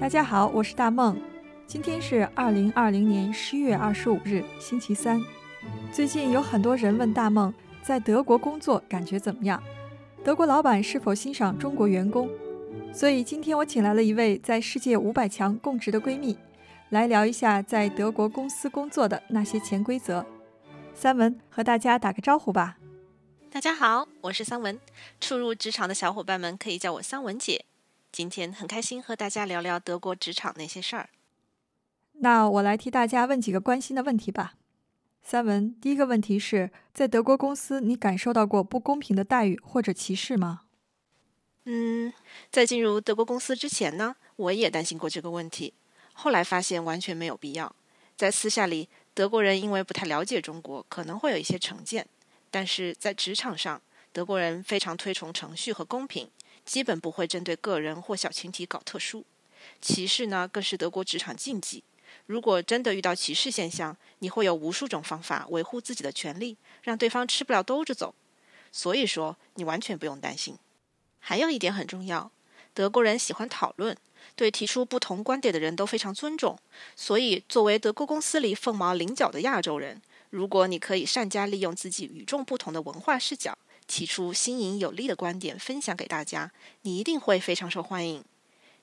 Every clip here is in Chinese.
大家好，我是大梦。今天是二零二零年十一月二十五日，星期三。最近有很多人问大梦，在德国工作感觉怎么样？德国老板是否欣赏中国员工？所以今天我请来了一位在世界五百强供职的闺蜜，来聊一下在德国公司工作的那些潜规则。三文和大家打个招呼吧。大家好，我是三文。初入职场的小伙伴们可以叫我三文姐。今天很开心和大家聊聊德国职场那些事儿。那我来替大家问几个关心的问题吧。三文，第一个问题是在德国公司，你感受到过不公平的待遇或者歧视吗？嗯，在进入德国公司之前呢，我也担心过这个问题。后来发现完全没有必要。在私下里，德国人因为不太了解中国，可能会有一些成见；但是在职场上，德国人非常推崇程序和公平。基本不会针对个人或小群体搞特殊歧视呢，更是德国职场禁忌。如果真的遇到歧视现象，你会有无数种方法维护自己的权利，让对方吃不了兜着走。所以说，你完全不用担心。还有一点很重要，德国人喜欢讨论，对提出不同观点的人都非常尊重。所以，作为德国公司里凤毛麟角的亚洲人，如果你可以善加利用自己与众不同的文化视角。提出新颖有力的观点，分享给大家，你一定会非常受欢迎。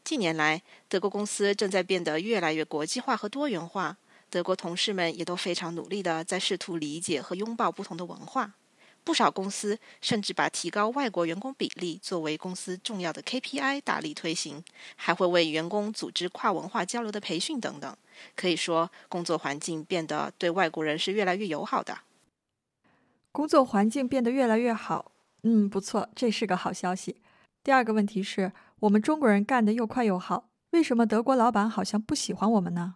近年来，德国公司正在变得越来越国际化和多元化，德国同事们也都非常努力的在试图理解和拥抱不同的文化。不少公司甚至把提高外国员工比例作为公司重要的 KPI，大力推行，还会为员工组织跨文化交流的培训等等。可以说，工作环境变得对外国人是越来越友好的。工作环境变得越来越好，嗯，不错，这是个好消息。第二个问题是我们中国人干得又快又好，为什么德国老板好像不喜欢我们呢？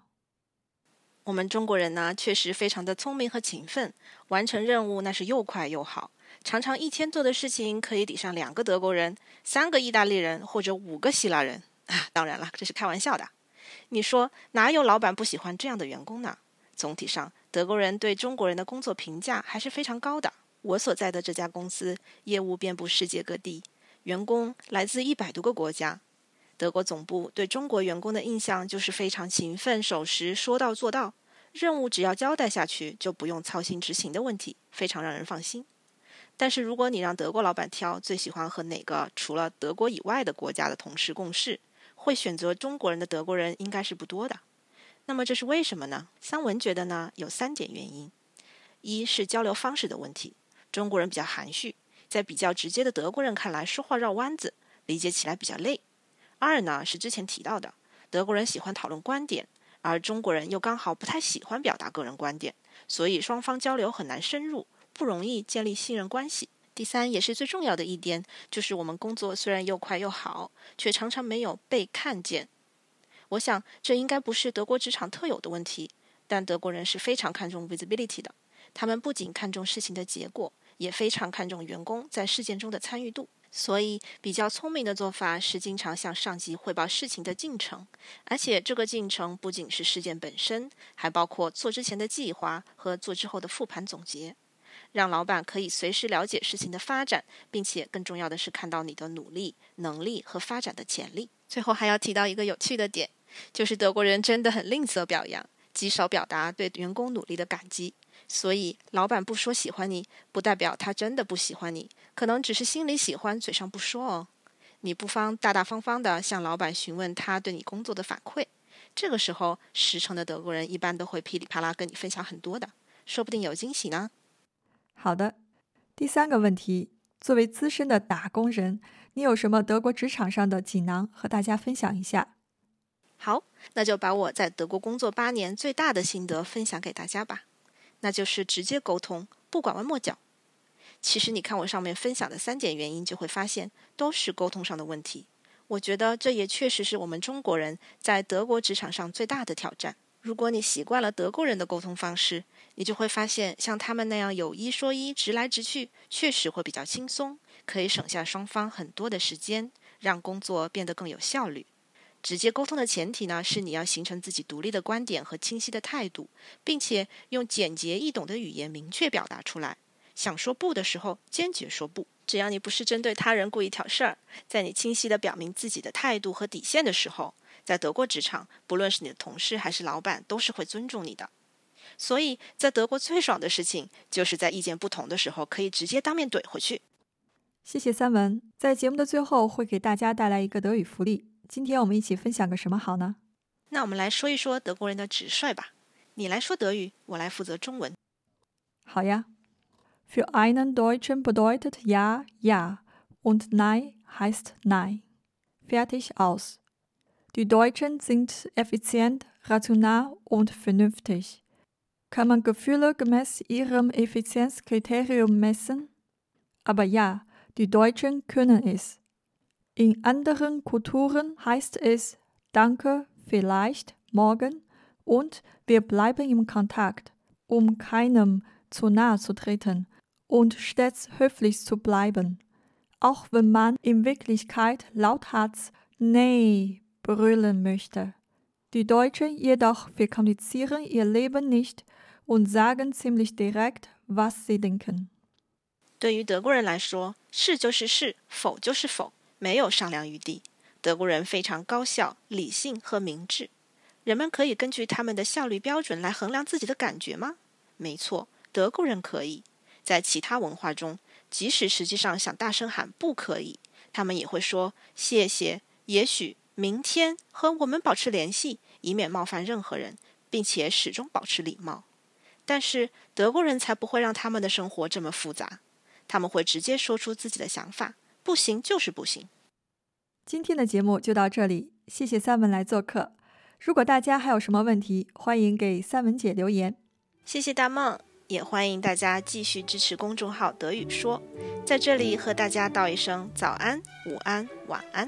我们中国人呢，确实非常的聪明和勤奋，完成任务那是又快又好，常常一天做的事情可以抵上两个德国人、三个意大利人或者五个希腊人啊！当然了，这是开玩笑的。你说哪有老板不喜欢这样的员工呢？总体上。德国人对中国人的工作评价还是非常高的。我所在的这家公司业务遍布世界各地，员工来自一百多个国家。德国总部对中国员工的印象就是非常勤奋、守时、说到做到，任务只要交代下去就不用操心执行的问题，非常让人放心。但是如果你让德国老板挑最喜欢和哪个除了德国以外的国家的同事共事，会选择中国人的德国人应该是不多的。那么这是为什么呢？桑文觉得呢，有三点原因：一是交流方式的问题，中国人比较含蓄，在比较直接的德国人看来，说话绕弯子，理解起来比较累；二呢是之前提到的，德国人喜欢讨论观点，而中国人又刚好不太喜欢表达个人观点，所以双方交流很难深入，不容易建立信任关系。第三也是最重要的一点，就是我们工作虽然又快又好，却常常没有被看见。我想，这应该不是德国职场特有的问题，但德国人是非常看重 visibility 的。他们不仅看重事情的结果，也非常看重员工在事件中的参与度。所以，比较聪明的做法是经常向上级汇报事情的进程，而且这个进程不仅是事件本身，还包括做之前的计划和做之后的复盘总结，让老板可以随时了解事情的发展，并且更重要的是看到你的努力、能力和发展的潜力。最后还要提到一个有趣的点。就是德国人真的很吝啬表扬，极少表达对员工努力的感激。所以，老板不说喜欢你，不代表他真的不喜欢你，可能只是心里喜欢，嘴上不说哦。你不妨大大方方的向老板询问他对你工作的反馈。这个时候，实诚的德国人一般都会噼里啪啦跟你分享很多的，说不定有惊喜呢。好的，第三个问题，作为资深的打工人，你有什么德国职场上的锦囊和大家分享一下？好，那就把我在德国工作八年最大的心得分享给大家吧。那就是直接沟通，不拐弯抹角。其实你看我上面分享的三点原因，就会发现都是沟通上的问题。我觉得这也确实是我们中国人在德国职场上最大的挑战。如果你习惯了德国人的沟通方式，你就会发现像他们那样有一说一、直来直去，确实会比较轻松，可以省下双方很多的时间，让工作变得更有效率。直接沟通的前提呢，是你要形成自己独立的观点和清晰的态度，并且用简洁易懂的语言明确表达出来。想说不的时候，坚决说不。只要你不是针对他人故意挑事儿，在你清晰的表明自己的态度和底线的时候，在德国职场，不论是你的同事还是老板，都是会尊重你的。所以在德国最爽的事情，就是在意见不同的时候，可以直接当面怼回去。谢谢三文，在节目的最后会给大家带来一个德语福利。今天我们一起分享个什么好呢？那我们来说一说德国人的直率吧。你来说德语，我来负责中文。好呀。Für einen Deutschen bedeutet Ja Ja und Nein heißt Nein. Fertig aus. Die Deutschen sind effizient, rational und vernünftig. Kann man Gefühle gemäß ihrem Effizienzkriterium messen? Aber ja, die Deutschen können es. In anderen Kulturen heißt es Danke, vielleicht, morgen und wir bleiben im Kontakt, um keinem zu nahe zu treten und stets höflich zu bleiben, auch wenn man in Wirklichkeit lauthals Nee brüllen möchte. Die Deutschen jedoch verkomplizieren ihr Leben nicht und sagen ziemlich direkt, was sie denken. 对于德国人来说，是就是是，否就是否， 没有商量余地。德国人非常高效、理性和明智。人们可以根据他们的效率标准来衡量自己的感觉吗？没错，德国人可以。在其他文化中，即使实际上想大声喊不可以，他们也会说谢谢、也许、明天和我们保持联系，以免冒犯任何人，并且始终保持礼貌。但是德国人才不会让他们的生活这么复杂，他们会直接说出自己的想法，不行就是不行。今天的节目就到这里，谢谢三文来做客。如果大家还有什么问题，欢迎给三文姐留言。谢谢大梦。也欢迎大家继续支持公众号“德语说”，在这里和大家道一声早安、午安、晚安。